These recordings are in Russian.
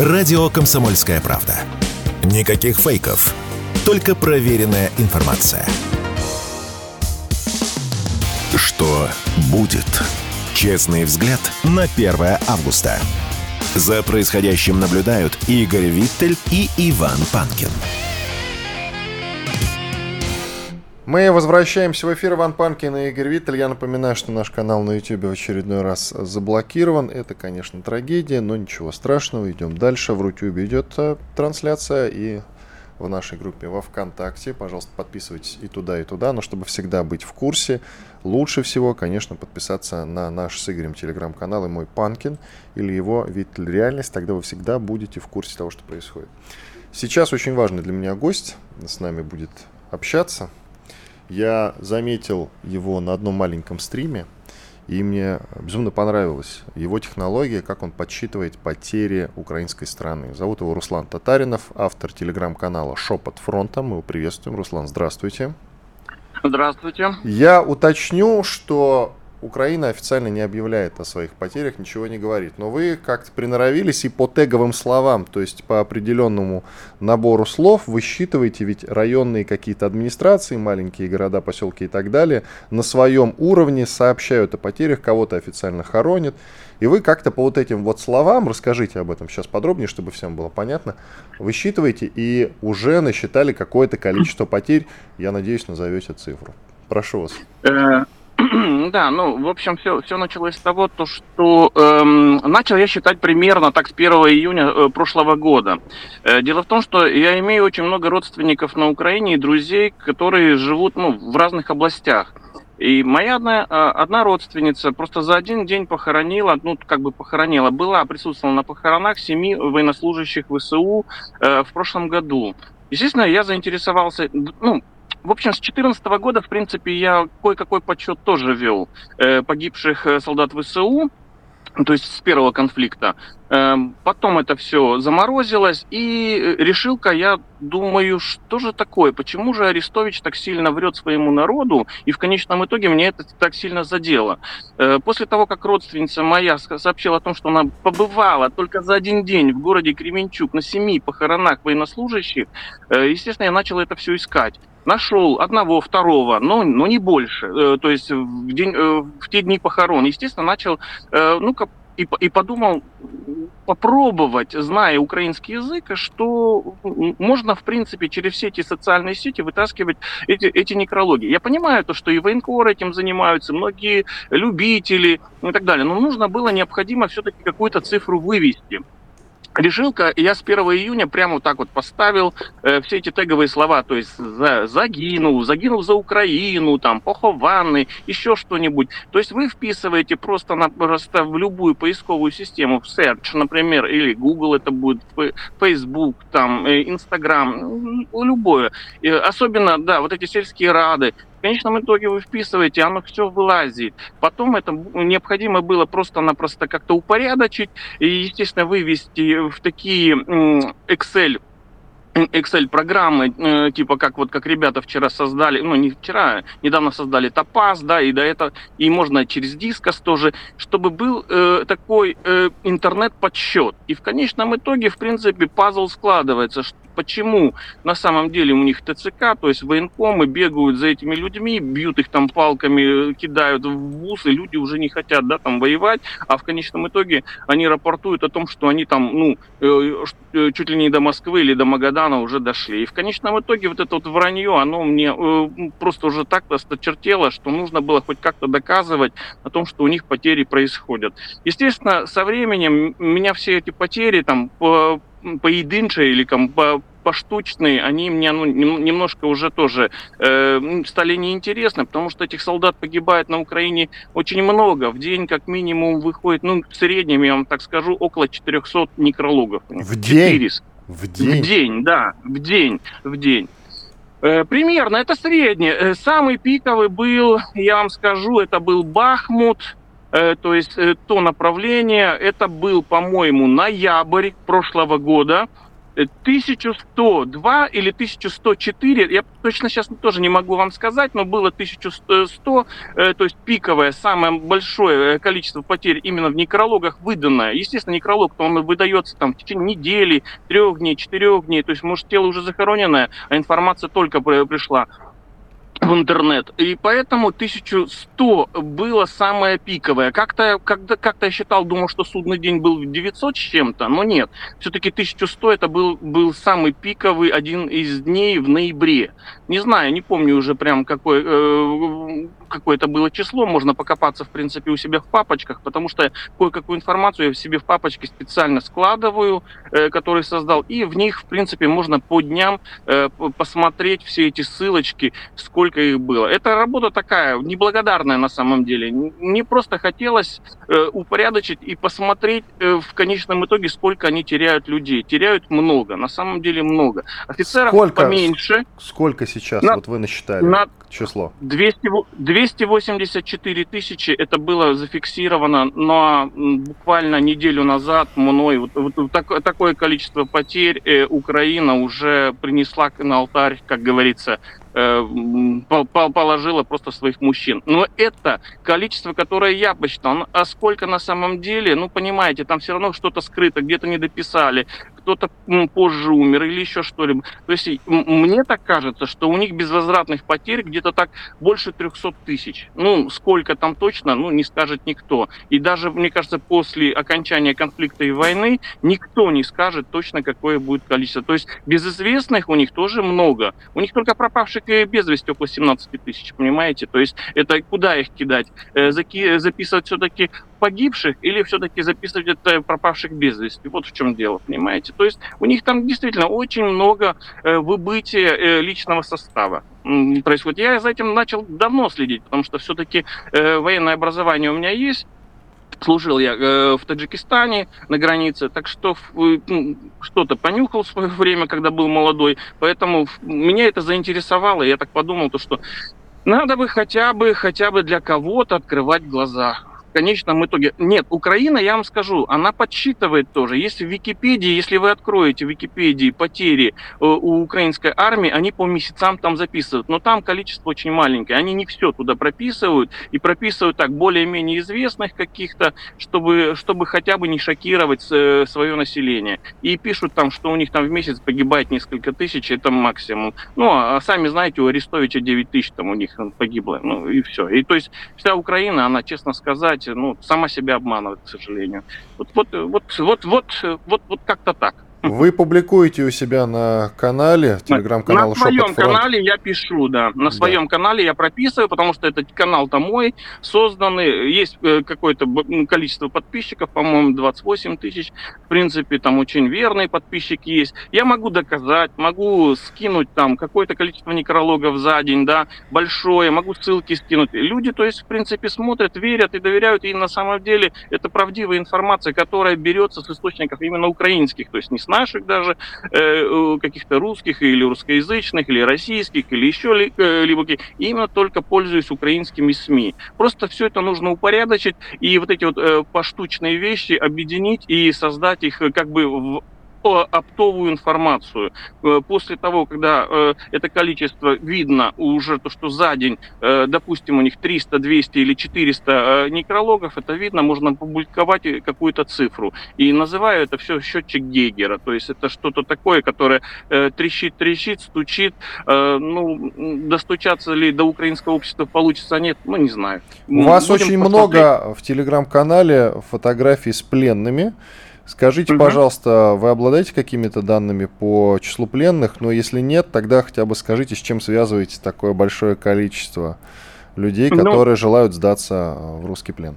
Радио «Комсомольская правда». Никаких фейков, только проверенная информация. Что будет? Честный взгляд на 1 августа. За происходящим наблюдают Игорь Виттель и Иван Панкин. Мы возвращаемся в эфир. Иван Панкин и Игорь Виттель. Я напоминаю, что наш канал на YouTube в очередной раз заблокирован. Это, конечно, трагедия, но ничего страшного. Идем дальше. В Рутюбе идет э, трансляция и в нашей группе во ВКонтакте. Пожалуйста, подписывайтесь и туда, и туда. Но чтобы всегда быть в курсе, лучше всего, конечно, подписаться на наш с Игорем телеграм-канал и мой Панкин или его Виттель Реальность. Тогда вы всегда будете в курсе того, что происходит. Сейчас очень важный для меня гость с нами будет общаться. Я заметил его на одном маленьком стриме, и мне безумно понравилась его технология, как он подсчитывает потери украинской страны. Зовут его Руслан Татаринов, автор телеграм-канала «Шепот фронта». Мы его приветствуем. Руслан, здравствуйте. Здравствуйте. Я уточню, что Украина официально не объявляет о своих потерях, ничего не говорит. Но вы как-то приноровились и по теговым словам, то есть по определенному набору слов вы считываете, ведь районные какие-то администрации, маленькие города, поселки и так далее, на своем уровне сообщают о потерях, кого-то официально хоронят. И вы как-то по вот этим вот словам, расскажите об этом сейчас подробнее, чтобы всем было понятно, высчитываете и уже насчитали какое-то количество потерь, я надеюсь, назовете цифру. Прошу вас. Э, Да, ну, в общем, все, все началось с того, то, что эм, начал я считать примерно так с 1 июня э, прошлого года. Э, дело в том, что я имею очень много родственников на Украине и друзей, которые живут ну, в разных областях. И моя одна, э, одна родственница просто за один день похоронила, ну, как бы похоронила, была, присутствовала на похоронах семи военнослужащих ВСУ э, в прошлом году. Естественно, я заинтересовался, ну, в общем, с 2014 года, в принципе, я кое-какой подсчет тоже вел э, погибших э, солдат ВСУ, то есть с первого конфликта. Эм, потом это все заморозилось, и э, решил-ка я думаю, что же такое, почему же Арестович так сильно врет своему народу, и в конечном итоге мне это так сильно задело. После того, как родственница моя сообщила о том, что она побывала только за один день в городе Кременчук на семи похоронах военнослужащих, естественно, я начал это все искать нашел одного, второго, но, но не больше. Э, то есть в, день, э, в те дни похорон, естественно, начал, э, ну, и, и подумал попробовать, зная украинский язык, что можно, в принципе, через все эти социальные сети вытаскивать эти, эти некрологи. Я понимаю то, что и военкоры этим занимаются, многие любители и так далее, но нужно было необходимо все-таки какую-то цифру вывести. Решилка, я с 1 июня прямо вот так вот поставил э, все эти теговые слова, то есть за, загинул, загинул за Украину, там, похованный, еще что-нибудь. То есть вы вписываете просто, на, просто в любую поисковую систему, в Search, например, или Google это будет, Facebook, там, э, Instagram, любое. И особенно, да, вот эти сельские рады, в конечном итоге вы вписываете, оно все вылазит. Потом это необходимо было просто-напросто как-то упорядочить и, естественно, вывести в такие Excel Excel программы, э, типа как вот как ребята вчера создали, ну не вчера, недавно создали Topaz, да, и до этого, и можно через дискос тоже, чтобы был э, такой э, интернет-подсчет. И в конечном итоге, в принципе, пазл складывается, что почему на самом деле у них ТЦК, то есть военкомы бегают за этими людьми, бьют их там палками, кидают в вуз, и люди уже не хотят, да, там воевать, а в конечном итоге они рапортуют о том, что они там, ну, э, э, чуть ли не до Москвы или до Магадана уже дошли. И в конечном итоге вот это вот вранье, оно мне э, просто уже так осточертело, что нужно было хоть как-то доказывать о том, что у них потери происходят. Естественно, со временем меня все эти потери там поединче или по, поштучные, они мне ну, немножко уже тоже э, стали неинтересны, потому что этих солдат погибает на Украине очень много. В день как минимум выходит, ну, в среднем, я вам так скажу, около 400 некрологов. В день? В день? В день, да, в день, в день. Э, примерно, это среднее. Э, самый пиковый был, я вам скажу, это был Бахмут, то есть то направление, это был, по-моему, ноябрь прошлого года. 1102 или 1104, я точно сейчас тоже не могу вам сказать, но было 1100, э, то есть пиковое, самое большое количество потерь именно в некрологах выданное. Естественно, некролог, то он выдается там в течение недели, трех дней, четырех дней, то есть, может, тело уже захороненное, а информация только пришла в интернет. И поэтому 1100 было самое пиковое. Как-то когда, как я считал, думал, что судный день был 900 с чем-то, но нет. Все-таки 1100 это был, был самый пиковый один из дней в ноябре. Не знаю, не помню уже прям какой, э, какое это было число. Можно покопаться, в принципе, у себя в папочках, потому что кое-какую информацию я в себе в папочке специально складываю, э, который создал. И в них, в принципе, можно по дням э, посмотреть все эти ссылочки, сколько сколько их было. Это работа такая, неблагодарная на самом деле. Мне просто хотелось э, упорядочить и посмотреть э, в конечном итоге, сколько они теряют людей. Теряют много, на самом деле много. Офицеров сколько, поменьше. Сколько сейчас, на, вот вы насчитали на число? 200, 284 тысячи, это было зафиксировано на буквально неделю назад мной. Вот, вот так, такое количество потерь э, Украина уже принесла на алтарь, как говорится, Э, положила просто своих мужчин. Но это количество, которое я посчитал. А сколько на самом деле, ну, понимаете, там все равно что-то скрыто, где-то не дописали, кто-то позже умер или еще что-либо. То есть мне так кажется, что у них безвозвратных потерь где-то так больше 300 тысяч. Ну, сколько там точно, ну, не скажет никто. И даже, мне кажется, после окончания конфликта и войны никто не скажет точно, какое будет количество. То есть безызвестных у них тоже много. У них только пропавших без вести около 17 тысяч, понимаете? То есть это куда их кидать? Э, записывать все-таки погибших или все-таки записывать это пропавших без вести? Вот в чем дело, понимаете? То есть у них там действительно очень много э, выбытия э, личного состава происходит. Я за этим начал давно следить, потому что все-таки э, военное образование у меня есть. Служил я в Таджикистане на границе, так что э, что-то понюхал в свое время, когда был молодой. Поэтому меня это заинтересовало. Я так подумал, то, что надо бы хотя бы, хотя бы для кого-то открывать глаза в конечном итоге. Нет, Украина, я вам скажу, она подсчитывает тоже. Если в Википедии, если вы откроете в Википедии потери э, у украинской армии, они по месяцам там записывают. Но там количество очень маленькое. Они не все туда прописывают. И прописывают так более-менее известных каких-то, чтобы, чтобы хотя бы не шокировать э, свое население. И пишут там, что у них там в месяц погибает несколько тысяч, это максимум. Ну, а сами знаете, у Арестовича 9 тысяч там у них погибло. Ну, и все. И то есть вся Украина, она, честно сказать, знаете, ну, сама себя обманывает, к сожалению. Вот, вот, вот, вот, вот, вот, вот как-то так. Вы публикуете у себя на канале, телеграм-канал На своем канале я пишу, да. На своем да. канале я прописываю, потому что этот канал-то мой, созданный. Есть э, какое-то количество подписчиков, по-моему, 28 тысяч. В принципе, там очень верные подписчики есть. Я могу доказать, могу скинуть там какое-то количество некрологов за день, да, большое, могу ссылки скинуть. Люди, то есть, в принципе, смотрят, верят и доверяют. И на самом деле это правдивая информация, которая берется с источников именно украинских, то есть не с наших даже, э, каких-то русских или русскоязычных, или российских, или еще э, либо именно только пользуясь украинскими СМИ. Просто все это нужно упорядочить и вот эти вот э, поштучные вещи объединить и создать их как бы в оптовую информацию. Э, после того, когда э, это количество видно уже, то, что за день, э, допустим, у них 300, 200 или 400 некрологов, это видно, можно публиковать какую-то цифру. И называю это все счетчик Гейгера. То есть это что-то такое, которое трещит, трещит, стучит. Ну, достучаться ли до украинского общества получится, нет, ну, не знаю. У вас Будем очень посмотреть. много в телеграм-канале фотографий с пленными. Скажите, угу. пожалуйста, вы обладаете какими-то данными по числу пленных? Но если нет, тогда хотя бы скажите, с чем связываете такое большое количество людей, ну, которые ну, желают сдаться в русский плен?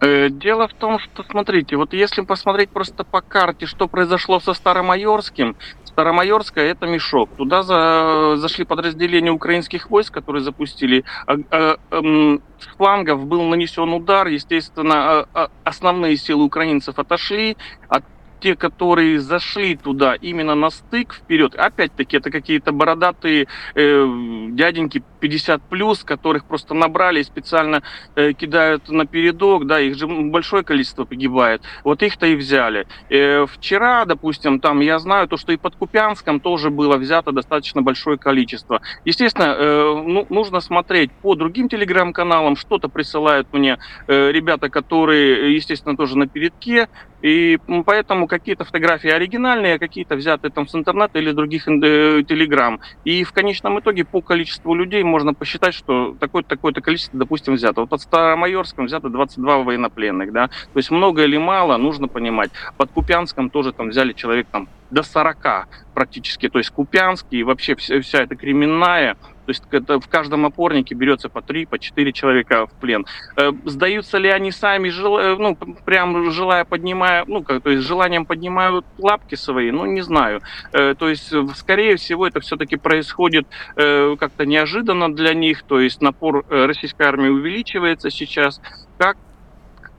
Э, дело в том, что, смотрите, вот если посмотреть просто по карте, что произошло со Старомайорским, Старомайорская – это мешок. Туда за, зашли подразделения украинских войск, которые запустили. А, а, а, с флангов был нанесен удар. Естественно, а, а, основные силы украинцев отошли. А те, которые зашли туда именно на стык вперед, опять-таки это какие-то бородатые э, дяденьки 50 плюс, которых просто набрали и специально э, кидают на передок, да, их же большое количество погибает. Вот их-то и взяли. Э, вчера, допустим, там я знаю то, что и под Купянском тоже было взято достаточно большое количество. Естественно, э, ну, нужно смотреть по другим телеграм-каналам, что-то присылают мне э, ребята, которые, естественно, тоже на передке, и поэтому какие-то фотографии оригинальные, а какие-то взяты там с интернета или других э, телеграм. И в конечном итоге по количеству людей можно посчитать, что такое-то такое количество, допустим, взято. Вот под Старомайорском взято 22 военнопленных, да. То есть много или мало, нужно понимать. Под Купянском тоже там взяли человек там до 40 практически, то есть Купянский и вообще вся, вся эта кременная, то есть это в каждом опорнике берется по 3, по 4 человека в плен. Э, сдаются ли они сами, желая, ну, прям желая поднимая, ну, как, то есть желанием поднимают лапки свои, ну, не знаю. Э, то есть, скорее всего, это все-таки происходит э, как-то неожиданно для них, то есть напор российской армии увеличивается сейчас, как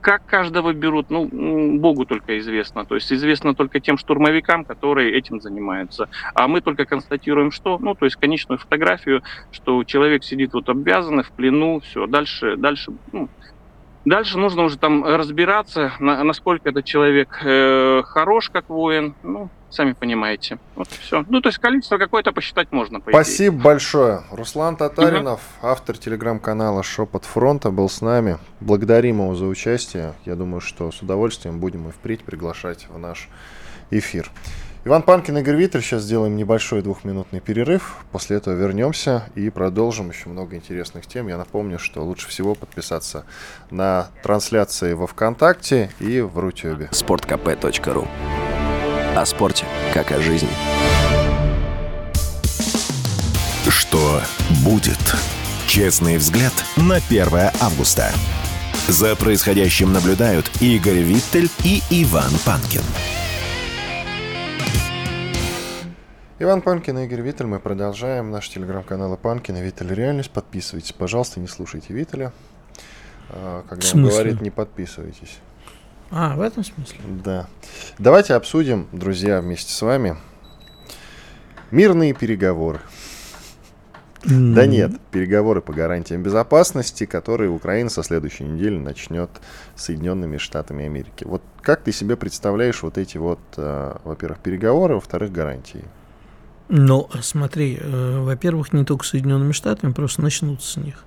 как каждого берут, ну, Богу только известно. То есть известно только тем штурмовикам, которые этим занимаются. А мы только констатируем, что, ну, то есть конечную фотографию, что человек сидит вот обвязанный в плену, все, дальше, дальше, ну, Дальше нужно уже там разбираться, на, насколько этот человек э, хорош как воин. Ну, сами понимаете. Вот все. Ну, то есть количество какое-то посчитать можно. По Спасибо идее. большое. Руслан Татаринов, угу. автор телеграм-канала Шепот Фронта, был с нами. Благодарим его за участие. Я думаю, что с удовольствием будем и впредь приглашать в наш эфир. Иван Панкин, Игорь Виттель. Сейчас сделаем небольшой двухминутный перерыв. После этого вернемся и продолжим еще много интересных тем. Я напомню, что лучше всего подписаться на трансляции во ВКонтакте и в Рутюбе. sportkp.ru О спорте, как о жизни. Что будет? Честный взгляд на 1 августа. За происходящим наблюдают Игорь Виттель и Иван Панкин. Иван Панкин и Игорь Виттель. Мы продолжаем наш телеграм-канал Панкин и Виттель Реальность. Подписывайтесь, пожалуйста, не слушайте Виттеля. А, когда он говорит, не подписывайтесь. А, в этом смысле? Да. Давайте обсудим, друзья, вместе с вами мирные переговоры. Mm. Да нет, переговоры по гарантиям безопасности, которые Украина со следующей недели начнет с Соединенными Штатами Америки. Вот как ты себе представляешь вот эти вот, э, во-первых, переговоры, во-вторых, гарантии? Ну, смотри, э, во-первых, не только Соединенными Штатами, просто начнутся с них.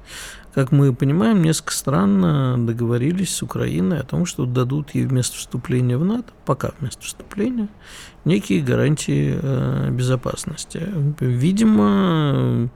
Как мы понимаем, несколько стран э, договорились с Украиной о том, что дадут ей вместо вступления в НАТО, пока вместо вступления, некие гарантии э, безопасности. Видимо,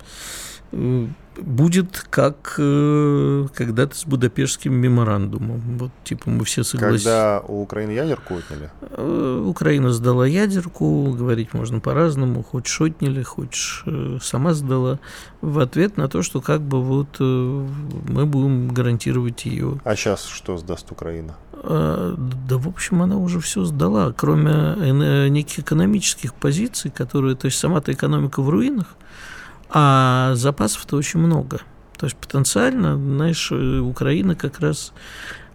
э, будет как э, когда-то с Будапештским меморандумом. Вот, типа, мы все согласились. Когда у Украины ядерку отняли? Э, Украина сдала ядерку, говорить можно по-разному. Хочешь отняли, хочешь э, сама сдала. В ответ на то, что как бы вот э, мы будем гарантировать ее. А сейчас что сдаст Украина? Э, да, в общем, она уже все сдала, кроме э, неких экономических позиций, которые, то есть сама-то экономика в руинах, а запасов-то очень много. То есть потенциально, знаешь, Украина как раз,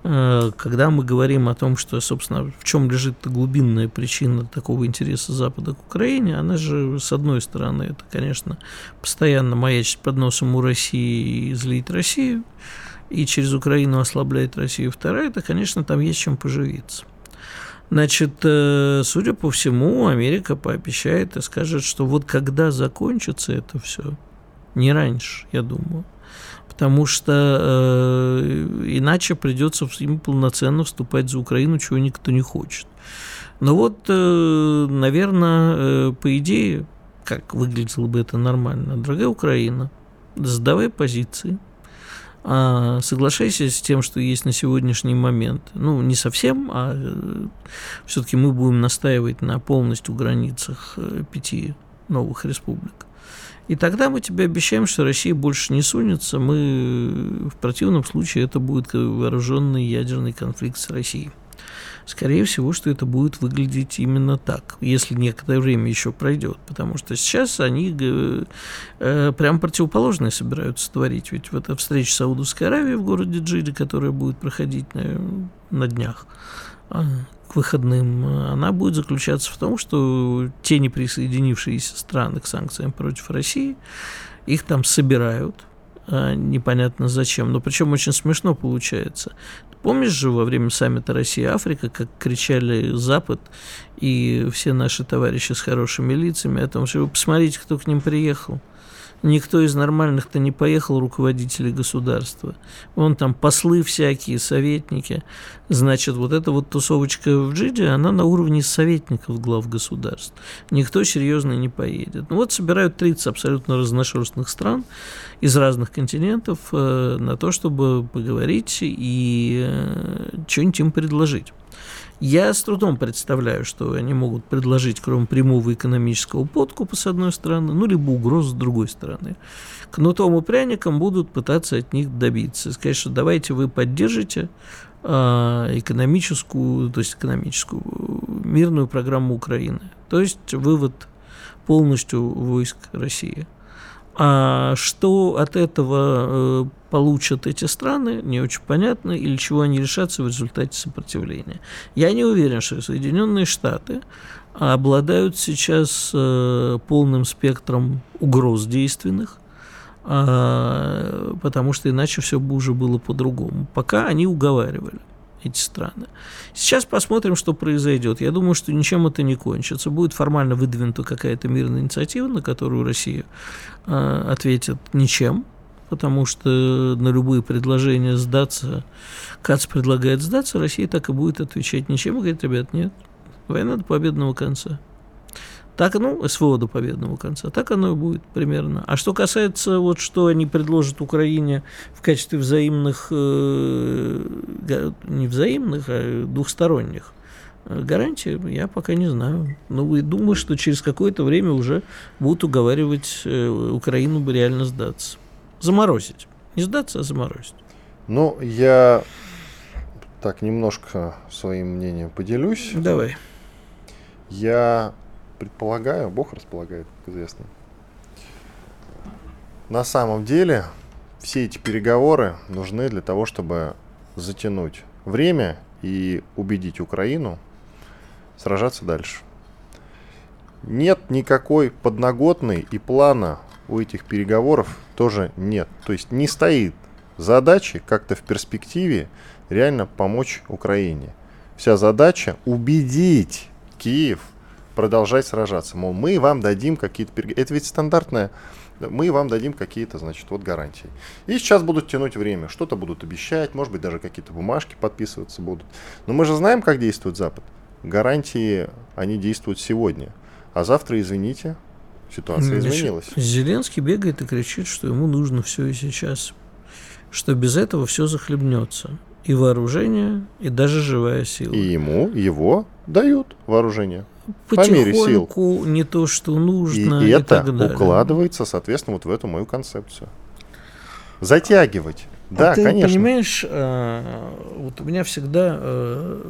э, когда мы говорим о том, что, собственно, в чем лежит глубинная причина такого интереса Запада к Украине, она же, с одной стороны, это, конечно, постоянно маячить под носом у России и злить Россию, и через Украину ослаблять Россию. Вторая, это, конечно, там есть чем поживиться. Значит, э, судя по всему, Америка пообещает и скажет, что вот когда закончится это все, не раньше, я думаю, потому что э, иначе придется им полноценно вступать за Украину, чего никто не хочет. Но вот, э, наверное, э, по идее, как выглядело бы это нормально, дорогая Украина, сдавай позиции – а, соглашайся с тем, что есть на сегодняшний момент. Ну, не совсем, а э, все-таки мы будем настаивать на полностью границах э, пяти новых республик. И тогда мы тебе обещаем, что Россия больше не сунется. Мы в противном случае это будет вооруженный ядерный конфликт с Россией. Скорее всего, что это будет выглядеть именно так, если некоторое время еще пройдет, потому что сейчас они э, э, прям противоположное собираются творить. Ведь в этой встрече Саудовской Аравии в городе Джиде, которая будет проходить на, на днях, а, к выходным, она будет заключаться в том, что те неприсоединившиеся страны к санкциям против России, их там собирают, а непонятно зачем. Но причем очень смешно получается. Помнишь же во время саммита Россия-Африка, как кричали Запад и все наши товарищи с хорошими лицами о том, что посмотрите, кто к ним приехал. Никто из нормальных-то не поехал руководителей государства. Вон там послы всякие, советники. Значит, вот эта вот тусовочка в Джиде, она на уровне советников глав государств. Никто серьезно не поедет. Ну вот собирают 30 абсолютно разношерстных стран из разных континентов э, на то, чтобы поговорить и э, что-нибудь им предложить. Я с трудом представляю, что они могут предложить, кроме прямого экономического подкупа, с одной стороны, ну, либо угроз с другой стороны. Кнутом и пряником будут пытаться от них добиться. Сказать, что давайте вы поддержите а, экономическую, то есть экономическую, мирную программу Украины. То есть вывод полностью войск России. А что от этого э, получат эти страны, не очень понятно, или чего они решатся в результате сопротивления. Я не уверен, что Соединенные Штаты обладают сейчас э, полным спектром угроз действенных, а, потому что иначе все бы уже было по-другому. Пока они уговаривали эти страны. Сейчас посмотрим, что произойдет. Я думаю, что ничем это не кончится. Будет формально выдвинута какая-то мирная инициатива, на которую Россия э, ответит ничем, потому что на любые предложения сдаться, Кац предлагает сдаться, Россия так и будет отвечать ничем. И говорит, ребят, нет, война до победного конца. Так, ну, СВО до победного конца. Так оно и будет примерно. А что касается, вот что они предложат Украине в качестве взаимных, э, не взаимных, а двухсторонних э, гарантий, я пока не знаю. Ну, и думаю, что через какое-то время уже будут уговаривать э, Украину бы реально сдаться. Заморозить. Не сдаться, а заморозить. Ну, я так немножко своим мнением поделюсь. Давай. Я предполагаю, Бог располагает, как известно. На самом деле все эти переговоры нужны для того, чтобы затянуть время и убедить Украину сражаться дальше. Нет никакой подноготной и плана у этих переговоров тоже нет. То есть не стоит задачи как-то в перспективе реально помочь Украине. Вся задача убедить Киев продолжать сражаться. Мол, мы вам дадим какие-то... Это ведь стандартная мы вам дадим какие-то, значит, вот гарантии. И сейчас будут тянуть время, что-то будут обещать, может быть, даже какие-то бумажки подписываться будут. Но мы же знаем, как действует Запад. Гарантии, они действуют сегодня. А завтра, извините, ситуация Значит, изменилась. Зеленский бегает и кричит, что ему нужно все и сейчас. Что без этого все захлебнется. И вооружение, и даже живая сила. И ему, его дают вооружение по мере сил. не то, что нужно. И, и это так далее. укладывается, соответственно, вот в эту мою концепцию. Затягивать. А да, ты конечно. понимаешь, э, вот у меня всегда э,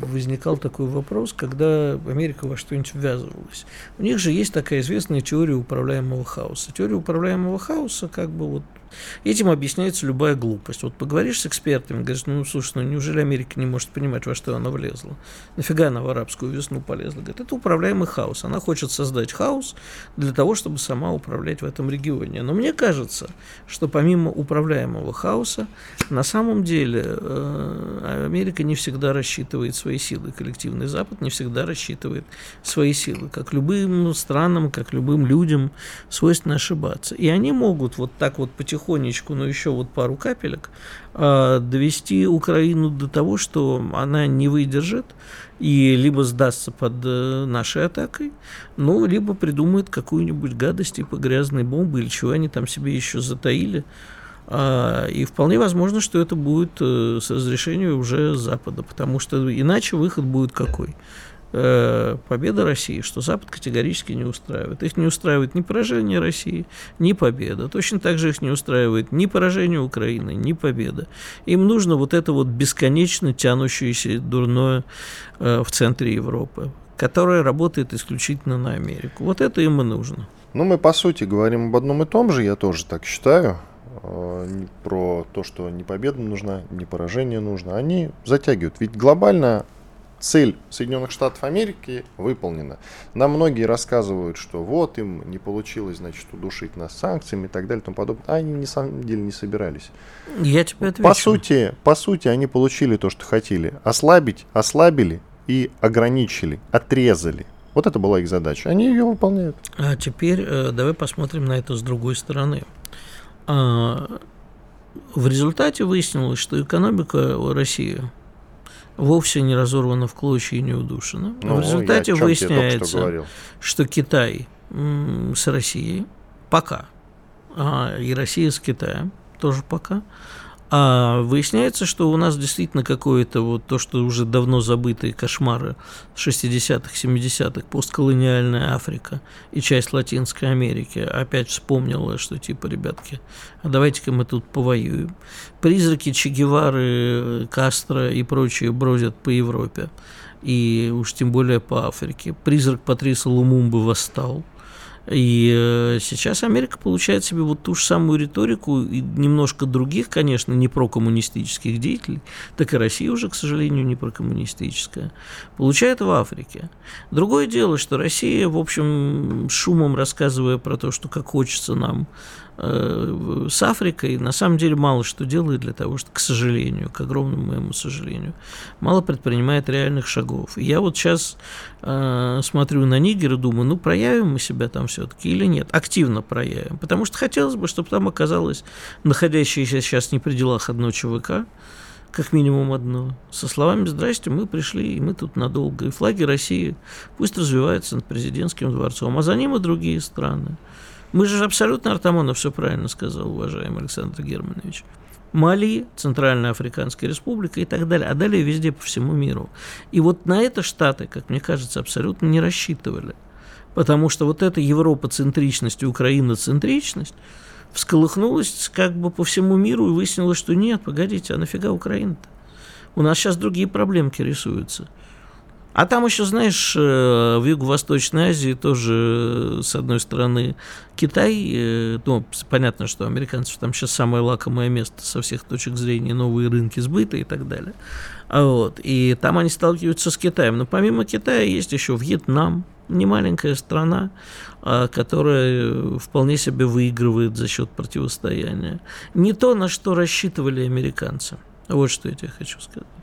возникал такой вопрос, когда Америка во что-нибудь ввязывалась. У них же есть такая известная теория управляемого хаоса. Теория управляемого хаоса, как бы вот Этим объясняется любая глупость. Вот поговоришь с экспертами, говоришь, ну, слушай, ну, неужели Америка не может понимать, во что она влезла? Нафига она в арабскую весну полезла? Говорит, это управляемый хаос. Она хочет создать хаос для того, чтобы сама управлять в этом регионе. Но мне кажется, что помимо управляемого хаоса, на самом деле э, Америка не всегда рассчитывает свои силы. Коллективный Запад не всегда рассчитывает свои силы. Как любым странам, как любым людям свойственно ошибаться. И они могут вот так вот потихоньку потихонечку, но еще вот пару капелек, а, довести Украину до того, что она не выдержит и либо сдастся под э, нашей атакой, ну, либо придумает какую-нибудь гадость типа грязной бомбы или чего они там себе еще затаили. А, и вполне возможно, что это будет э, с разрешения уже Запада, потому что иначе выход будет какой? Э, победа России, что Запад категорически не устраивает. Их не устраивает ни поражение России, ни победа. Точно так же их не устраивает ни поражение Украины, ни победа. Им нужно вот это вот бесконечно тянущееся дурное э, в центре Европы, которое работает исключительно на Америку. Вот это им и нужно. Ну, мы, по сути, говорим об одном и том же, я тоже так считаю э, про то, что не победа нужна, не поражение нужно, они затягивают. Ведь глобально цель Соединенных Штатов Америки выполнена. Нам многие рассказывают, что вот им не получилось, значит, удушить нас санкциями и так далее и тому подобное. А они на самом деле не собирались. Я тебе отвечу. По сути, по сути, они получили то, что хотели. Ослабить, ослабили и ограничили, отрезали. Вот это была их задача. Они ее выполняют. А теперь э, давай посмотрим на это с другой стороны. А, в результате выяснилось, что экономика России вовсе не разорвана в клочья и не удушена. Ну, в результате выясняется, что, что Китай с Россией пока, а, и Россия с Китаем тоже пока, а выясняется, что у нас действительно какое-то вот то, что уже давно забытые кошмары 60-х, 70-х, постколониальная Африка и часть Латинской Америки опять вспомнила, что типа, ребятки, а давайте-ка мы тут повоюем. Призраки Че Гевары, Кастро и прочие бродят по Европе и уж тем более по Африке. Призрак Патриса Лумумбы восстал – и э, сейчас Америка получает себе вот ту же самую риторику и немножко других, конечно, не прокоммунистических деятелей, так и Россия уже, к сожалению, не прокоммунистическая, получает в Африке. Другое дело, что Россия, в общем, шумом рассказывая про то, что как хочется нам с Африкой на самом деле мало что делает для того, что, к сожалению, к огромному моему сожалению, мало предпринимает реальных шагов. И я вот сейчас э, смотрю на Нигер и думаю, ну, проявим мы себя там все-таки или нет? Активно проявим. Потому что хотелось бы, чтобы там оказалось находящееся сейчас не при делах одно ЧВК, как минимум одно. Со словами «Здрасте, мы пришли, и мы тут надолго». И флаги России пусть развиваются над президентским дворцом, а за ним и другие страны. Мы же абсолютно Артамонов все правильно сказал, уважаемый Александр Германович. Мали, Центральная Африканская Республика и так далее, а далее везде по всему миру. И вот на это Штаты, как мне кажется, абсолютно не рассчитывали. Потому что вот эта Европа-центричность и Украина-центричность всколыхнулась как бы по всему миру и выяснилось, что нет, погодите, а нафига Украина-то? У нас сейчас другие проблемки рисуются – а там еще, знаешь, э, в Юго-Восточной Азии тоже, э, с одной стороны, Китай, э, ну, понятно, что американцев там сейчас самое лакомое место со всех точек зрения, новые рынки сбыта и так далее. А вот, и там они сталкиваются с Китаем. Но помимо Китая есть еще Вьетнам, не маленькая страна, а, которая вполне себе выигрывает за счет противостояния. Не то, на что рассчитывали американцы. Вот что я тебе хочу сказать.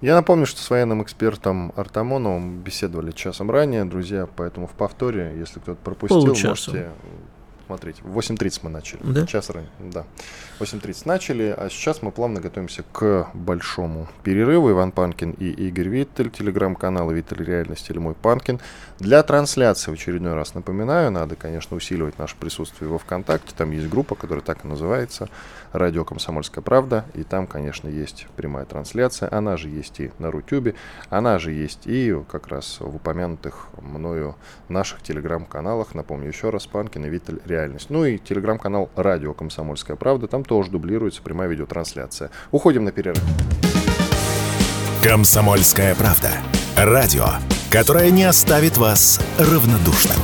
Я напомню, что с военным экспертом Артамоновым беседовали часом ранее, друзья, поэтому в повторе, если кто-то пропустил, Получаса. можете смотреть. В 8.30 мы начали. Да? Час ранее, да. 8.30 начали, а сейчас мы плавно готовимся к большому перерыву. Иван Панкин и Игорь Виттель, телеграм-канал Виттель Реальность или Мой Панкин. Для трансляции в очередной раз напоминаю, надо, конечно, усиливать наше присутствие во ВКонтакте. Там есть группа, которая так и называется «Радио Комсомольская правда». И там, конечно, есть прямая трансляция. Она же есть и на Рутюбе. Она же есть и как раз в упомянутых мною наших телеграм-каналах. Напомню еще раз, Панкин и Виттель Реальность. Ну и телеграм-канал «Радио Комсомольская правда». Там тоже дублируется прямая видеотрансляция. Уходим на перерыв. Комсомольская правда. Радио, которое не оставит вас равнодушным.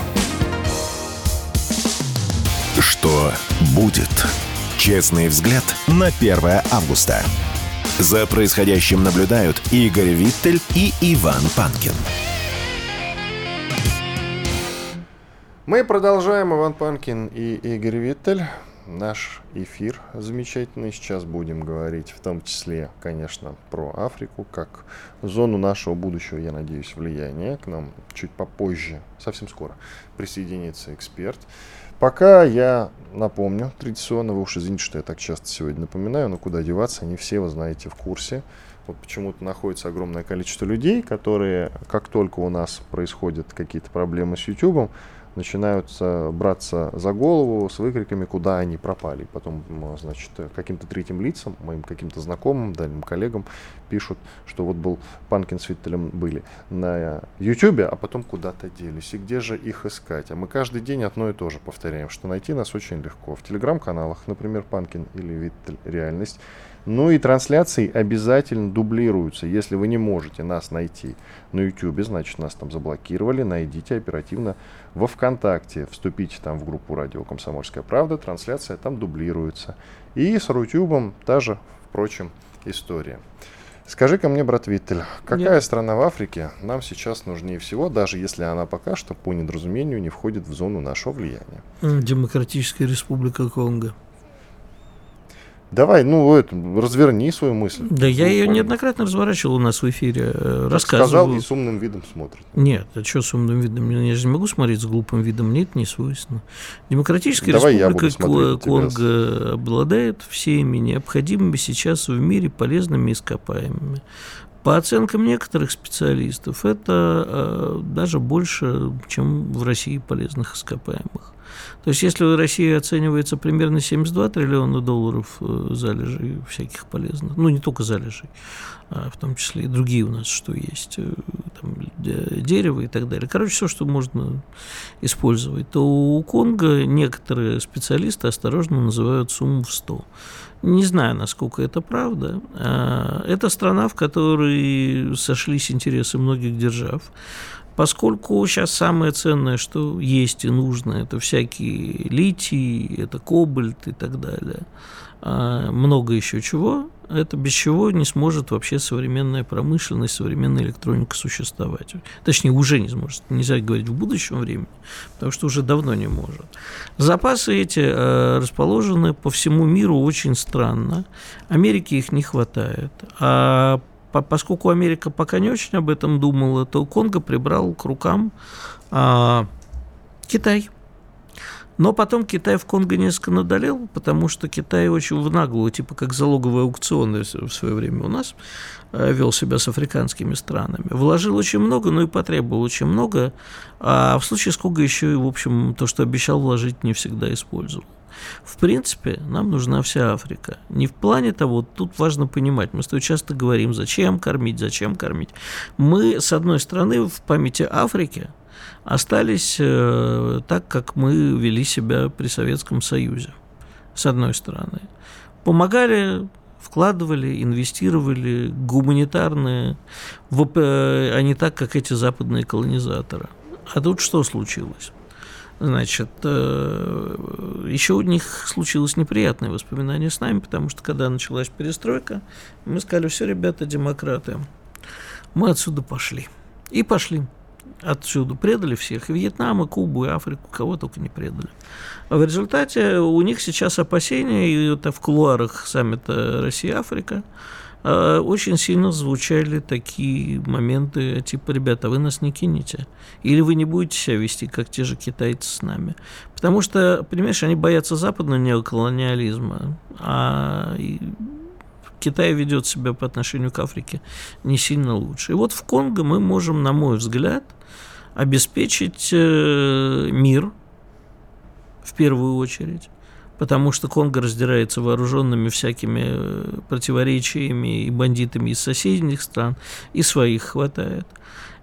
Что будет? Честный взгляд на 1 августа. За происходящим наблюдают Игорь Виттель и Иван Панкин. Мы продолжаем. Иван Панкин и Игорь Виттель наш эфир замечательный. Сейчас будем говорить в том числе, конечно, про Африку, как зону нашего будущего, я надеюсь, влияния. К нам чуть попозже, совсем скоро, присоединится эксперт. Пока я напомню, традиционно, вы уж извините, что я так часто сегодня напоминаю, но куда деваться, они все, вы знаете, в курсе. Вот почему-то находится огромное количество людей, которые, как только у нас происходят какие-то проблемы с YouTube, начинают браться за голову с выкриками, куда они пропали. Потом, значит, каким-то третьим лицам, моим каким-то знакомым, дальним коллегам пишут, что вот был Панкин с Виттелем были на YouTube, а потом куда-то делись. И где же их искать? А мы каждый день одно и то же повторяем, что найти нас очень легко. В телеграм-каналах, например, Панкин или Виттель Реальность, ну и трансляции обязательно дублируются. Если вы не можете нас найти на YouTube, значит нас там заблокировали, найдите оперативно во ВКонтакте, вступите там в группу радио «Комсомольская правда», трансляция там дублируется. И с Рутюбом та же, впрочем, история. Скажи-ка мне, брат Виттель, какая Нет. страна в Африке нам сейчас нужнее всего, даже если она пока что по недоразумению не входит в зону нашего влияния? Демократическая республика Конго. Давай, ну, это, разверни свою мысль. Да я ее неоднократно разворачивал у нас в эфире. Э, рассказывал. Сказал и с умным видом смотрит. Нет, а что с умным видом? Я же не могу смотреть с глупым видом, мне это не свойственно. Демократическая Давай республика Конго обладает всеми необходимыми сейчас в мире полезными ископаемыми. По оценкам некоторых специалистов, это э, даже больше, чем в России полезных ископаемых. То есть, если в России оценивается примерно 72 триллиона долларов э, залежей всяких полезных, ну, не только залежей, а в том числе и другие у нас, что есть, э, там, дерево и так далее. Короче, все, что можно использовать, то у Конго некоторые специалисты осторожно называют сумму в 100. Не знаю, насколько это правда. А, это страна, в которой сошлись интересы многих держав. Поскольку сейчас самое ценное, что есть и нужно, это всякие литий, это кобальт и так далее, а много еще чего, это без чего не сможет вообще современная промышленность, современная электроника существовать. Точнее, уже не сможет. Нельзя говорить в будущем времени, потому что уже давно не может. Запасы эти э, расположены по всему миру очень странно. Америке их не хватает. А поскольку Америка пока не очень об этом думала, то Конго прибрал к рукам а, Китай. Но потом Китай в Конго несколько надолел, потому что Китай очень в наглую, типа как залоговые аукционы в свое время у нас, а, вел себя с африканскими странами. Вложил очень много, но и потребовал очень много, а в случае с Конго еще и, в общем, то, что обещал вложить, не всегда использовал. В принципе, нам нужна вся Африка. Не в плане того, тут важно понимать, мы с тобой часто говорим, зачем кормить, зачем кормить. Мы, с одной стороны, в памяти Африки остались э, так, как мы вели себя при Советском Союзе, с одной стороны. Помогали вкладывали, инвестировали гуманитарные, а не так, как эти западные колонизаторы. А тут что случилось? Значит, э, еще у них случилось неприятное воспоминание с нами, потому что когда началась перестройка, мы сказали, все, ребята, демократы, мы отсюда пошли. И пошли отсюда. Предали всех. И Вьетнам, и Кубу, и Африку, кого только не предали. А в результате у них сейчас опасения, и это в кулуарах саммита Россия-Африка, очень сильно звучали такие моменты, типа, ребята, вы нас не кинете, или вы не будете себя вести, как те же китайцы с нами. Потому что, понимаешь, они боятся западного неоколониализма, а Китай ведет себя по отношению к Африке не сильно лучше. И вот в Конго мы можем, на мой взгляд, обеспечить э, мир в первую очередь, потому что Конго раздирается вооруженными всякими э, противоречиями и бандитами из соседних стран, и своих хватает.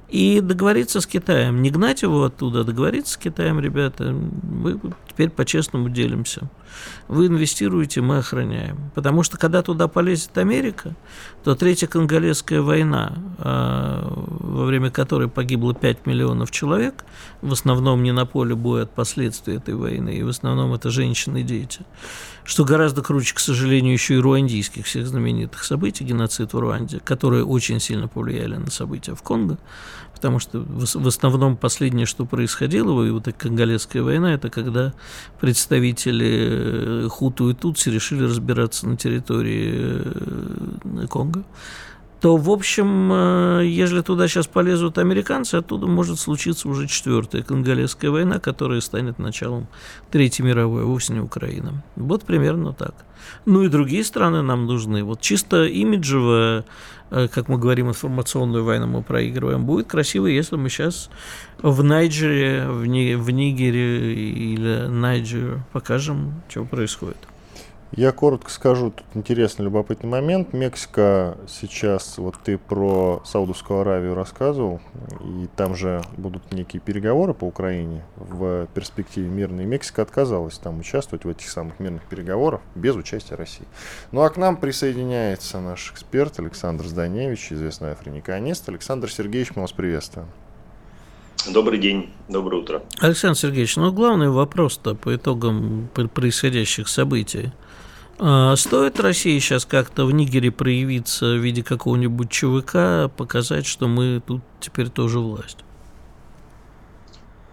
И договориться с Китаем, не гнать его оттуда, а договориться с Китаем, ребята, мы теперь по-честному делимся. Вы инвестируете, мы охраняем. Потому что когда туда полезет Америка, то Третья Конголезская война, а, во время которой погибло 5 миллионов человек, в основном не на поле боя от последствий этой войны, и в основном это женщины и дети, что гораздо круче, к сожалению, еще и руандийских всех знаменитых событий, геноцид в Руанде, которые очень сильно повлияли на события в Конго, потому что в основном последнее, что происходило, и вот эта Конголезская война, это когда представители э, Хуту и Тутси решили разбираться на территории э, Конго то, в общем, э, если туда сейчас полезут американцы, оттуда может случиться уже четвертая конголезская война, которая станет началом Третьей мировой, вовсе не Украина. Вот примерно так. Ну и другие страны нам нужны. Вот чисто имиджевая, как мы говорим, информационную войну мы проигрываем. Будет красиво, если мы сейчас в Найджере, в, Нигере или Найджере покажем, что происходит. Я коротко скажу, тут интересный, любопытный момент. Мексика сейчас, вот ты про Саудовскую Аравию рассказывал, и там же будут некие переговоры по Украине в перспективе мирной. Мексика отказалась там участвовать в этих самых мирных переговорах без участия России. Ну а к нам присоединяется наш эксперт Александр Зданевич, известный африканист. Александр Сергеевич, мы вас приветствуем. Добрый день, доброе утро. Александр Сергеевич, ну главный вопрос-то по итогам происходящих событий – стоит России сейчас как-то в Нигере проявиться в виде какого-нибудь ЧВК, показать, что мы тут теперь тоже власть?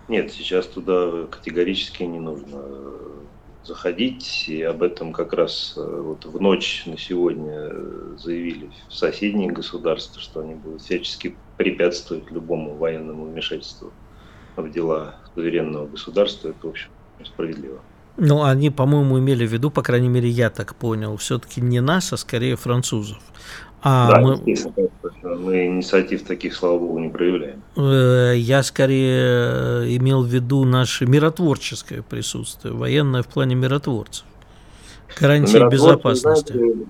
Нет, сейчас туда категорически не нужно заходить. И об этом как раз э, вот в ночь на сегодня заявили соседние государства, что они будут всячески препятствовать любому военному вмешательству в дела суверенного государства. Это, в общем, справедливо. Ну, они, по-моему, имели в виду, по крайней мере, я так понял, все-таки не нас, а скорее французов. А да, мы... мы инициатив таких, слава богу, не проявляем. Э, я скорее э, имел в виду наше миротворческое присутствие, военное в плане миротворцев. Гарантии безопасности. Знаете,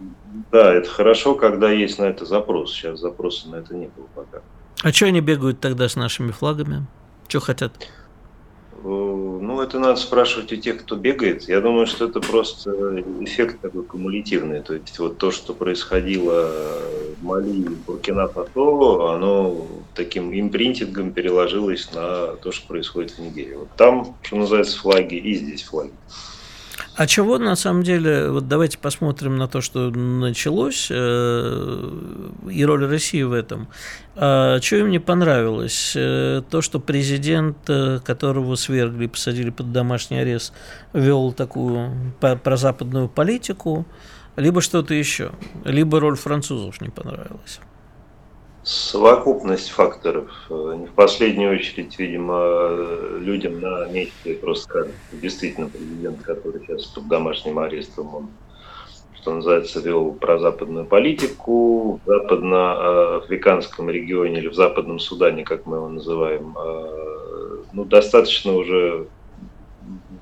да, это хорошо, когда есть на это запрос. Сейчас запроса на это не было пока. А что они бегают тогда с нашими флагами? Что хотят? Э, ну, это надо спрашивать у тех, кто бегает. Я думаю, что это просто эффект такой кумулятивный. То есть вот то, что происходило в Мали и Буркина-Фасо, оно таким импринтингом переложилось на то, что происходит в Нигерии. Вот там, что называется, флаги, и здесь флаги. А чего на самом деле, вот давайте посмотрим на то, что началось, э, и роль России в этом. А, что им не понравилось? Э, то, что президент, э, которого свергли, посадили под домашний арест, вел такую прозападную политику, либо что-то еще, либо роль французов не понравилась. Совокупность факторов. Э, не в последнюю очередь, видимо, людям на месте просто скажут, действительно президент, который сейчас под домашним арестом, он, что называется, вел прозападную политику в западноафриканском регионе или в западном Судане, как мы его называем, э, ну, достаточно уже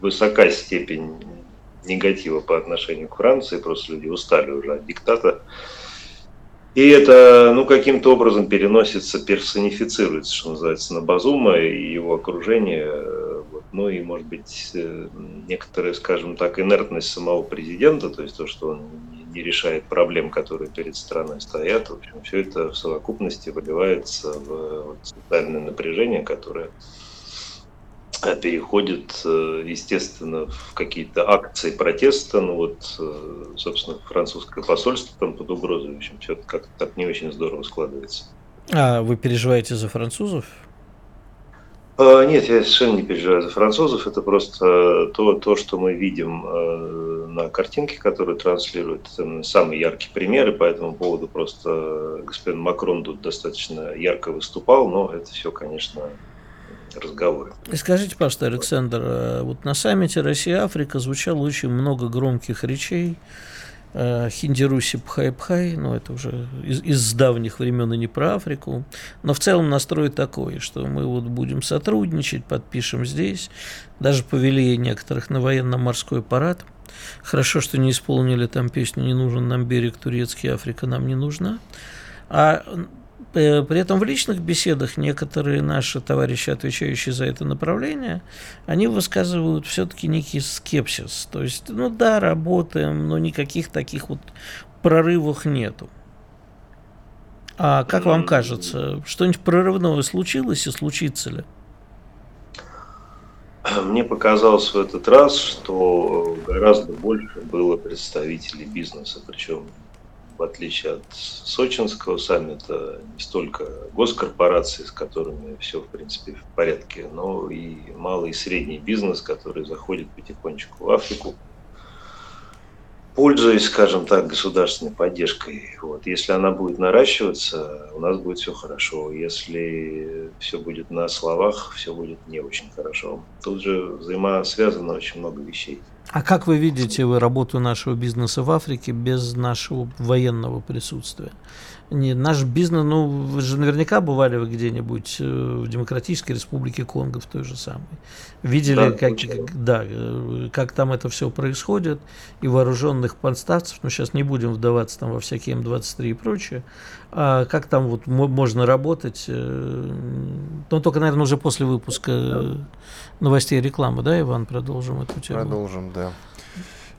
высока степень негатива по отношению к Франции, просто люди устали уже от диктата и это, ну, каким-то образом переносится, персонифицируется, что называется, на Базума и его окружение. Вот. Ну и, может быть, э, некоторая, скажем так, инертность самого президента, то есть то, что он не решает проблем, которые перед страной стоят. В общем, все это в совокупности выливается в социальное напряжение, которое переходит, э, естественно, в какие-то акции протеста. Ну вот, э, собственно, французское посольство там под угрозой. В общем, все как-то так не очень здорово складывается. А вы переживаете за французов? Нет, я совершенно не переживаю за французов. Это просто то, то что мы видим на картинке, которую транслируют. Это самый яркий пример, и по этому поводу просто господин Макрон тут достаточно ярко выступал, но это все, конечно, И скажите, пожалуйста, Александр, э, вот на саммите Россия-Африка звучало очень много громких речей, э, Хиндируси Пхай-Пхай, ну это уже из, из давних времен и не про Африку, но в целом настрой такой, что мы вот будем сотрудничать, подпишем здесь, даже повели некоторых на военно-морской парад. Хорошо, что не исполнили там песню «Не нужен нам берег турецкий, Африка нам не нужна». А при этом в личных беседах некоторые наши товарищи, отвечающие за это направление, они высказывают все-таки некий скепсис. То есть, ну да, работаем, но никаких таких вот прорывов нету. А как вам кажется, что-нибудь прорывное случилось и случится ли? Мне показалось в этот раз, что гораздо больше было представителей бизнеса, причем в отличие от сочинского саммита, не столько госкорпорации, с которыми все, в принципе, в порядке, но и малый и средний бизнес, который заходит потихонечку в Африку, пользуясь, скажем так, государственной поддержкой. Вот. Если она будет наращиваться, у нас будет все хорошо. Если все будет на словах, все будет не очень хорошо. Тут же взаимосвязано очень много вещей. А как вы видите вы работу нашего бизнеса в Африке без нашего военного присутствия? Не, наш бизнес, ну, вы же наверняка бывали вы где-нибудь э, в Демократической Республике Конго, в той же самой. Видели, да, как, как, да, э, как там это все происходит, и вооруженных подставцев, ну, сейчас не будем вдаваться там во всякие М23 и прочее, а как там вот можно работать, э, ну, только, наверное, уже после выпуска новостей и рекламы, да, Иван, продолжим эту тему? Продолжим, да.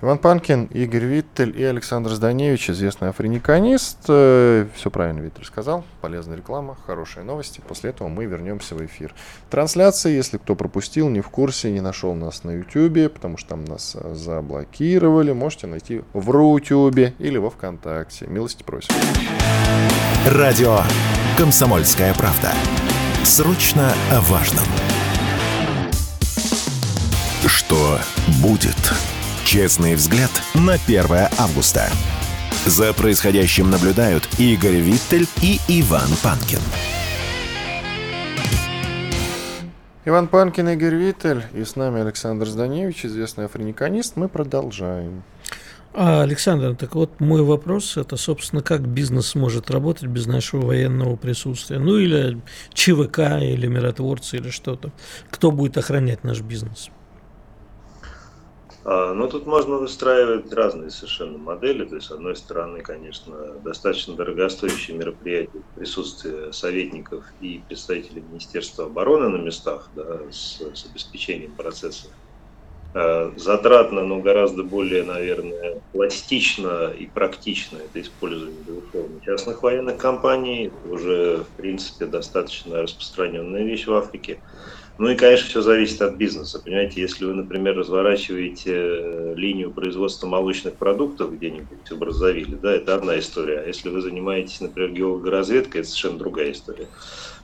Иван Панкин, Игорь Виттель и Александр Зданевич, известный африниканист. Э, Все правильно Виттель сказал. Полезная реклама, хорошие новости. После этого мы вернемся в эфир. Трансляции, если кто пропустил, не в курсе, не нашел нас на YouTube, потому что там нас э, заблокировали, можете найти в Рутюбе или во Вконтакте. Милости просим. Радио «Комсомольская правда». Срочно о важном. Что будет? Честный взгляд на 1 августа. За происходящим наблюдают Игорь Виттель и Иван Панкин. Иван Панкин, Игорь Виттель и с нами Александр Зданевич, известный африниканист. Мы продолжаем. А, Александр, так вот мой вопрос, это, собственно, как бизнес может работать без нашего военного присутствия? Ну, или ЧВК, или миротворцы, или что-то. Кто будет охранять наш бизнес? А, ну, тут можно выстраивать разные совершенно модели. То есть, с одной стороны, конечно, достаточно дорогостоящие мероприятия, присутствие советников и представителей Министерства обороны на местах да, с, с обеспечением процессов. А, затратно, но гораздо более, наверное, пластично и практично это использование, безусловно, частных военных компаний. Уже, в принципе, достаточно распространенная вещь в Африке. Ну и, конечно, все зависит от бизнеса. Понимаете, если вы, например, разворачиваете э, линию производства молочных продуктов где-нибудь в Браззавиле, да, это одна история. А если вы занимаетесь, например, геологоразведкой, это совершенно другая история.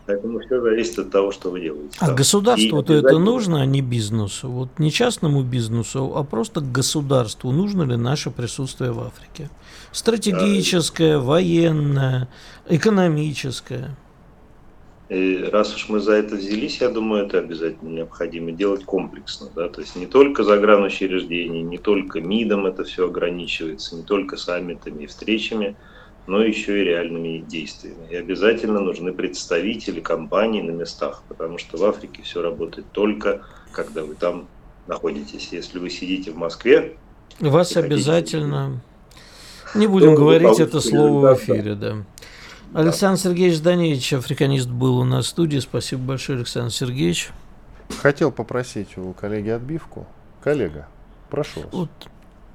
Поэтому все зависит от того, что вы делаете. А государству-то это нужно, а не бизнесу? Вот не частному бизнесу, а просто государству нужно ли наше присутствие в Африке? Стратегическое, военное, экономическое? И раз уж мы за это взялись, я думаю, это обязательно необходимо делать комплексно. Да? То есть не только загранучреждения, не только МИДом это все ограничивается, не только саммитами и встречами, но еще и реальными действиями. И обязательно нужны представители компаний на местах, потому что в Африке все работает только, когда вы там находитесь. Если вы сидите в Москве... Вас обязательно... Не будем говорить это слово в эфире, да. Александр Сергеевич Даневич, африканист, был у нас в студии. Спасибо большое, Александр Сергеевич. Хотел попросить у коллеги отбивку. Коллега, прошу вас. Вот,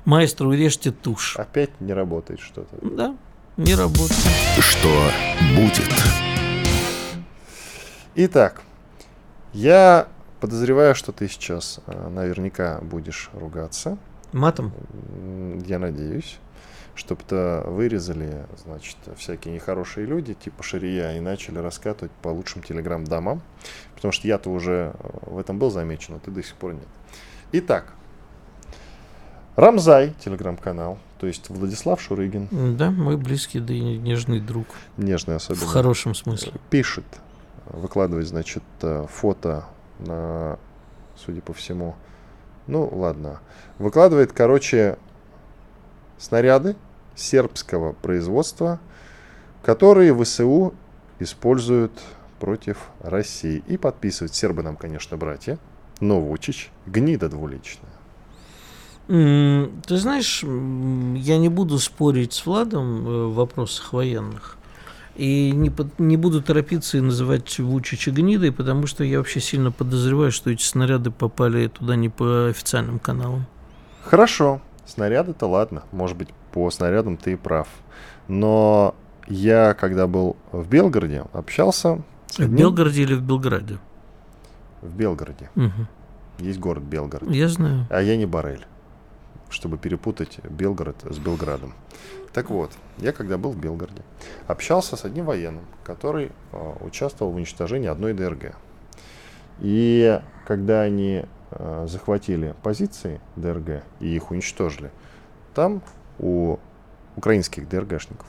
маэстро, урежьте тушь. Опять не работает что-то. Да, не работает. Что будет? Итак, я подозреваю, что ты сейчас э, наверняка будешь ругаться. Матом? Я надеюсь чтобы-то вырезали, значит, всякие нехорошие люди, типа Шария, и начали раскатывать по лучшим телеграм-домам, потому что я-то уже э, в этом был замечен, а ты до сих пор нет. Итак, Рамзай, телеграм-канал, то есть Владислав Шурыгин. Да, мой близкий, да и нежный друг. Нежный особенно. В хорошем смысле. Пишет, выкладывает, значит, э, фото на, судя по всему, ну ладно, выкладывает, короче, снаряды сербского производства, которые ВСУ используют против России. И подписывают сербы нам, конечно, братья, но Вучич, гнида двуличная. Ты знаешь, я не буду спорить с Владом э, в вопросах военных. И не, не буду торопиться и называть Вучича гнидой, потому что я вообще сильно подозреваю, что эти снаряды попали туда не по официальным каналам. Хорошо. Снаряды-то ладно, может быть, по снарядам ты и прав. Но я, когда был в Белгороде, общался... В одним... Белгороде или в Белграде? В Белгороде. Угу. Есть город Белгород. Я знаю. А я не Барель, чтобы перепутать Белгород с Белградом. Так вот, я когда был в Белгороде, общался с одним военным, который э, участвовал в уничтожении одной ДРГ. И когда они захватили позиции ДРГ и их уничтожили, там у украинских ДРГшников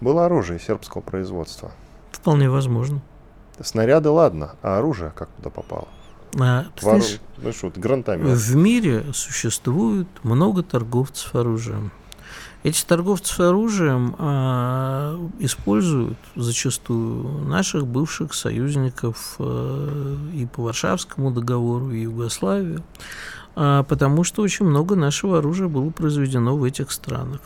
было оружие сербского производства. Вполне возможно. Снаряды, ладно, а оружие как туда попало? А, ты Вор... знаешь, ну что, гранатомет. В мире существует много торговцев оружием. Эти торговцы оружием а, используют зачастую наших бывших союзников а, и по Варшавскому договору, и Югославию, а, потому что очень много нашего оружия было произведено в этих странах.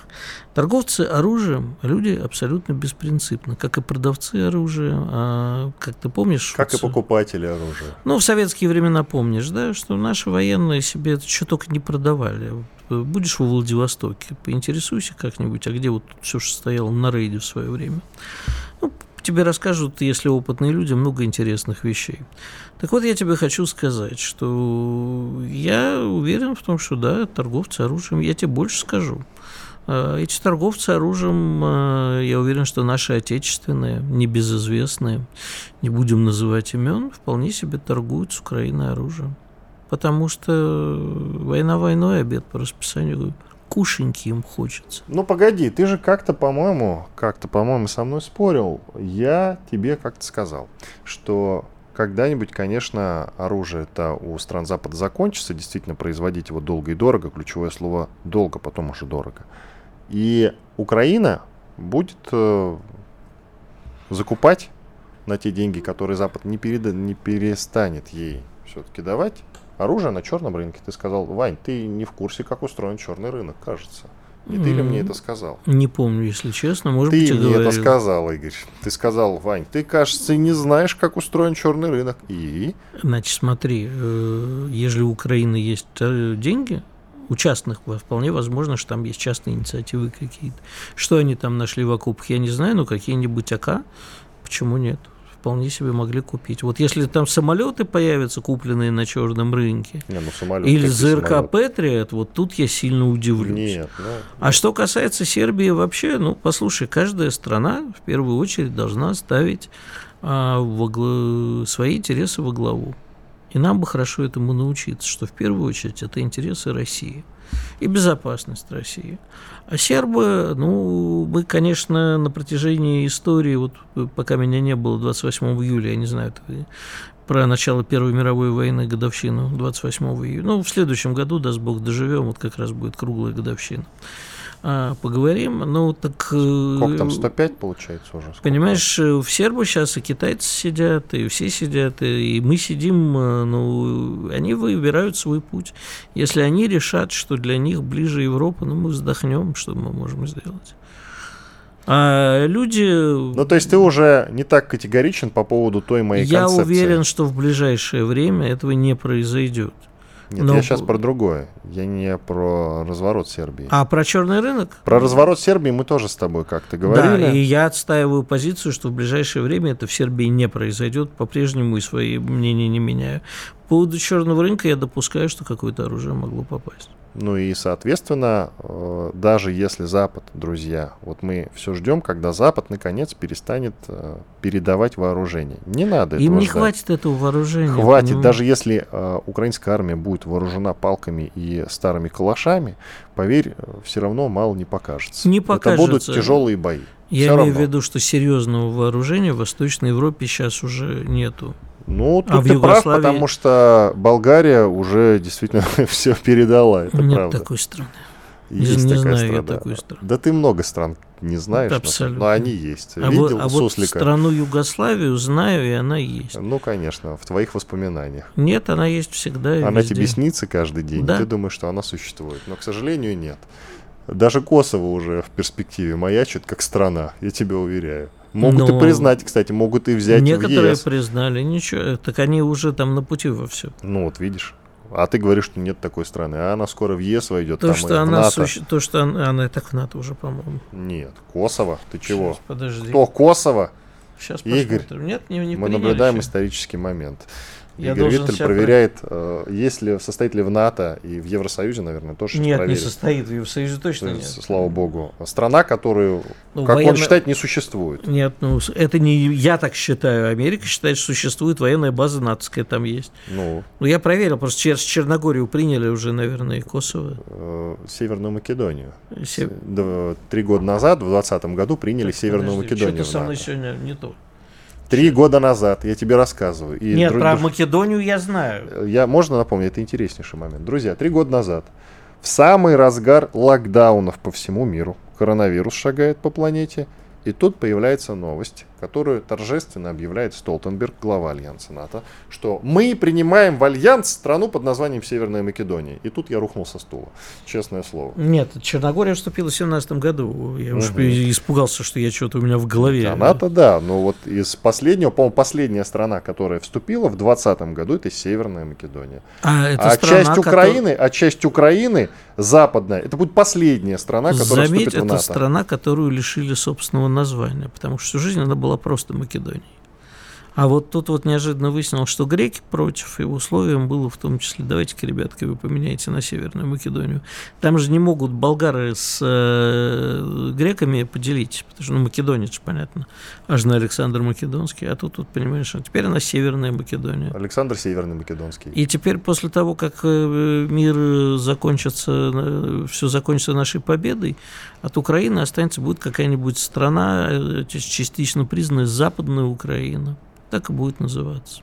Торговцы оружием – люди абсолютно беспринципны, как и продавцы оружия, а, как ты помнишь… Как и покупатели оружия. Ну, в советские времена помнишь, да, что наши военные себе это что только не продавали будешь во Владивостоке, поинтересуйся как-нибудь, а где вот все, что стояло на рейде в свое время. Ну, тебе расскажут, если опытные люди, много интересных вещей. Так вот, я тебе хочу сказать, что я уверен в том, что да, торговцы оружием, я тебе больше скажу. А, эти торговцы оружием, а, я уверен, что наши отечественные, небезызвестные, не будем называть имен, вполне себе торгуют с Украиной оружием. Потому что война войной, обед по расписанию кушеньки им хочется. Ну погоди, ты же как-то, по-моему, как-то, по-моему, со мной спорил. Я тебе как-то сказал, что когда-нибудь, конечно, оружие-то у стран Запада закончится, действительно производить его долго и дорого, ключевое слово долго, потом уже дорого. И Украина будет э, закупать на те деньги, которые Запад не, переда, не перестанет ей все-таки давать, оружие на черном рынке. Ты сказал, Вань, ты не в курсе, как устроен черный рынок, кажется. Не ты ли мне это сказал? Не помню, если честно. Может ты быть, мне говорил. это сказал, Игорь. Ты сказал, Вань, ты, кажется, не знаешь, как устроен черный рынок. И? Значит, смотри, э, если у Украины есть э, деньги, у частных вполне возможно, что там есть частные инициативы какие-то. Что они там нашли в окопах, я не знаю, но какие-нибудь АК, почему нет? Вполне себе могли купить. Вот если там самолеты появятся, купленные на черном рынке, Не, ну, самолет, или ЗРК самолеты? Патриот, вот тут я сильно удивлюсь. Нет, ну, А что касается Сербии вообще, ну, послушай, каждая страна в первую очередь должна ставить а, во гла- свои интересы во главу. И нам бы хорошо этому научиться, что в первую очередь это интересы России и безопасность России. А сербы, ну, мы, конечно, на протяжении истории, вот пока меня не было 28 июля, я не знаю, это про начало Первой мировой войны, годовщину 28 июля. Ну, в следующем году, даст Бог, доживем, вот как раз будет круглая годовщина. А, поговорим. Ну, так... э, сколько там, 105 получается уже? Сколько? Понимаешь, э, в Сербу сейчас и китайцы сидят, и все сидят, и мы сидим, э, ну, они выбирают свой путь. Если они решат, что для них ближе Европа, ну, мы вздохнем, что мы можем сделать. А люди... Ну, то есть ты уже не так категоричен по поводу той моей Я концепции. уверен, что в ближайшее время этого не произойдет. Нет, но- я сейчас про другое. Я не про разворот Сербии. А про черный рынок? Про разворот Сербии мы тоже с тобой как-то говорили. Да, и я отстаиваю позицию, что в ближайшее время это в Сербии не произойдет, по-прежнему и свои мнения не меняю. По поводу черного рынка я допускаю, что какое-то оружие могло попасть. Ну и, соответственно, э, даже если Запад, друзья, вот мы все ждем, когда Запад наконец перестанет э, передавать вооружение. Не надо Им этого не ждать. хватит этого вооружения. Хватит, понимаешь? даже если э, украинская армия будет вооружена палками и старыми калашами, поверь, все равно мало не покажется. Не Это будут покажется. тяжелые бои. Я Всё имею равно. в виду, что серьезного вооружения в Восточной Европе сейчас уже нету. Ну, тут А в ты прав, Югославии- потому что Болгария уже действительно все передала, это Нет правда. такой страны. Есть не такая знаю я страна. такой страны. Да ты много стран не знаешь, Абсолютно. но они есть. А, Видел вот, а вот суслика? страну Югославию знаю, и она есть. Ну, конечно, в твоих воспоминаниях. Нет, она есть всегда и Она везде. тебе снится каждый день, Да. ты думаешь, что она существует. Но, к сожалению, нет. Даже Косово уже в перспективе маячит как страна, я тебя уверяю. Могут Но- и признать, кстати, могут и взять Некоторые в ЕС. признали, ничего, так они уже там на пути во все. Ну вот видишь. А ты говоришь, что нет такой страны, а она скоро в ЕС войдет, То, там что она, НАТО. суще- то, что она, она и так в НАТО уже, по-моему. Нет, Косово, ты чего? Подожди. Кто Косово? Сейчас Игорь, посмотрим. Нет, не, не Мы наблюдаем еще. исторический момент. Я Игорь должен Виттель проверяет, э, есть ли, состоит ли в НАТО и в Евросоюзе, наверное, тоже Нет, не проверит. состоит. В Евросоюзе точно То нет. Слава богу. Страна, которую, Ну, как он военно- считает, не существует. Нет, ну это не я так считаю. Америка считает, что существует военная база натовская там есть. Ну, Ну, я проверил, просто через Черногорию приняли уже, наверное, и Косово. э, Северную Македонию. Се- С- д- Три года назад, в 2020 году, приняли Северную Подожди, Македонию. Что-то со мной сегодня не то. Три года назад, я тебе рассказываю. И Нет, друг- про Македонию я знаю. Я, можно напомнить, это интереснейший момент. Друзья, три года назад, в самый разгар локдаунов по всему миру, коронавирус шагает по планете, И тут появляется новость, которую торжественно объявляет Столтенберг, глава Альянса НАТО, что мы принимаем в Альянс страну под названием Северная Македония. И тут я рухнул со стула, честное слово. Нет, Черногория вступила в 17 году. Я угу. уж испугался, что я что-то у меня в голове. А НАТО, да, но вот из последнего, по-моему, последняя страна, которая вступила в 2020 году, это Северная Македония. А, это а страна, часть Украины, а часть Украины западная, это будет последняя страна, которая Заметь, вступит в НАТО. это страна, которую лишили собственного названия, потому что всю жизнь она была просто Македонией. А вот тут вот неожиданно выяснилось, что греки против, и условием было в том числе, давайте-ка, ребятки, вы поменяете на Северную Македонию. Там же не могут болгары с э, греками поделить, потому что, ну, македонец, понятно, аж на Александр Македонский, а тут, тут понимаешь, а теперь она Северная Македония. Александр Северный Македонский. И теперь после того, как э, мир закончится, все закончится нашей победой, от Украины останется будет какая-нибудь страна, э, частично признанная Западная Украина так и будет называться.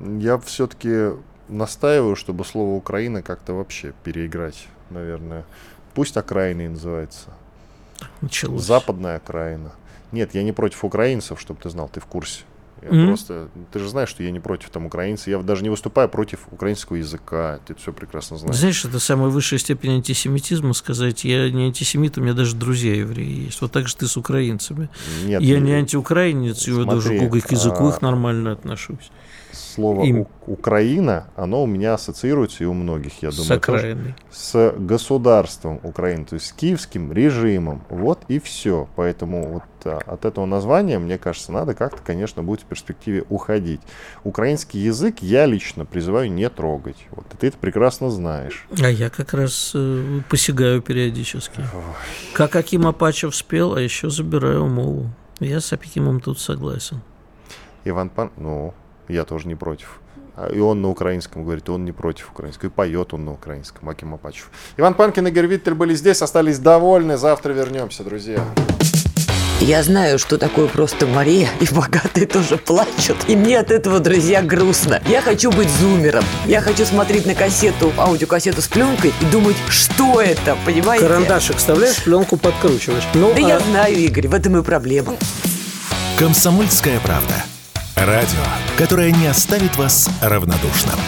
Я все-таки настаиваю, чтобы слово Украина как-то вообще переиграть, наверное. Пусть окраиной называется. Началось. Западная окраина. Нет, я не против украинцев, чтобы ты знал, ты в курсе. Я mm-hmm. просто, ты же знаешь, что я не против там украинцев. Я даже не выступаю против украинского языка. Ты это все прекрасно знаешь. Знаешь, это самая высшая степень антисемитизма сказать. Я не антисемит, у меня даже друзья евреи есть. Вот так же ты с украинцами. Нет, я не антиукраинец, я даже к языку а... их нормально отношусь слово Им. Украина, оно у меня ассоциируется и у многих, я думаю, с, тоже, с государством Украины, то есть с киевским режимом. Вот и все. Поэтому вот от этого названия, мне кажется, надо как-то, конечно, будет в перспективе уходить. Украинский язык я лично призываю не трогать. Вот ты это прекрасно знаешь. А я как раз э, посягаю периодически. Ой. Как Аким Апачев спел, а еще забираю мову. Я с Акимом тут согласен. Иван Пан, ну, я тоже не против. А, и он на украинском говорит, и он не против украинского. И поет он на украинском, Аким Апачев. Иван Панкин и Гервиттель были здесь, остались довольны. Завтра вернемся, друзья. Я знаю, что такое просто Мария, и богатые тоже плачут. И мне от этого, друзья, грустно. Я хочу быть зумером. Я хочу смотреть на кассету, аудиокассету с пленкой и думать, что это, понимаете? Карандашик вставляешь, пленку подкручиваешь. Ну, да а... я знаю, Игорь, в этом и проблема. Комсомольская правда. Радио, которое не оставит вас равнодушным.